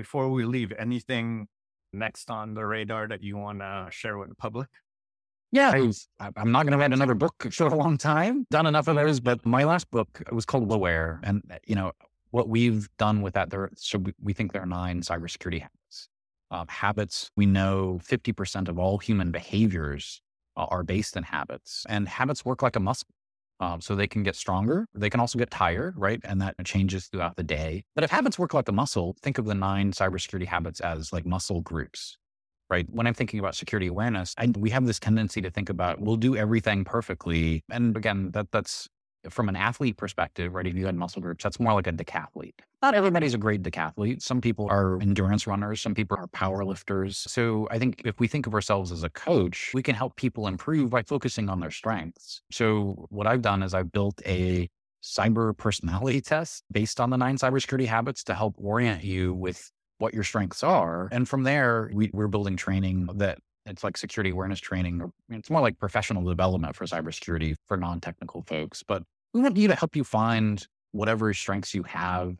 before we leave, anything next on the radar that you want to share with the public? Yeah, I, am not going to write another book for a long time. Done enough of those, but my last book was called Aware, and you know what we've done with that. There, so we, we think there are nine cybersecurity habits. Um, habits we know 50% of all human behaviors uh, are based in habits, and habits work like a muscle. Um, so they can get stronger. They can also get tired, right? And that changes throughout the day. But if habits work like a muscle, think of the nine cybersecurity habits as like muscle groups, right? When I'm thinking about security awareness, I, we have this tendency to think about we'll do everything perfectly. And again, that that's from an athlete perspective, right? If you had muscle groups, that's more like a decathlete. Not everybody's a great decathlete. Some people are endurance runners, some people are power lifters. So I think if we think of ourselves as a coach, we can help people improve by focusing on their strengths. So what I've done is I've built a cyber personality test based on the nine cybersecurity habits to help orient you with what your strengths are. And from there, we, are building training that it's like security awareness training. Or, it's more like professional development for cybersecurity for non technical folks. But we want you to help you find whatever strengths you have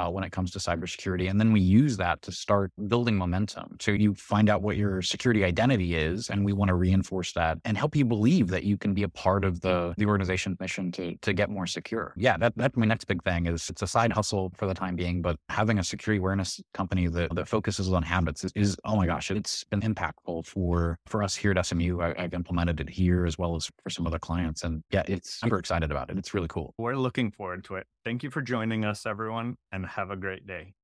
uh, when it comes to cybersecurity. And then we use that to start building momentum. So you find out what your security identity is, and we want to reinforce that and help you believe that you can be a part of the, the organization's mission to, to get more secure. Yeah, that, that's my next big thing is it's a side hustle for the time being, but having a security awareness company that, that focuses on habits is, is oh my gosh, it's been impactful for, for us here at SMU. I, I've implemented it here as well as for some other clients. And yeah, it's super excited about it. It's really cool. We're looking forward to it. Thank you for joining us, everyone, and have a great day.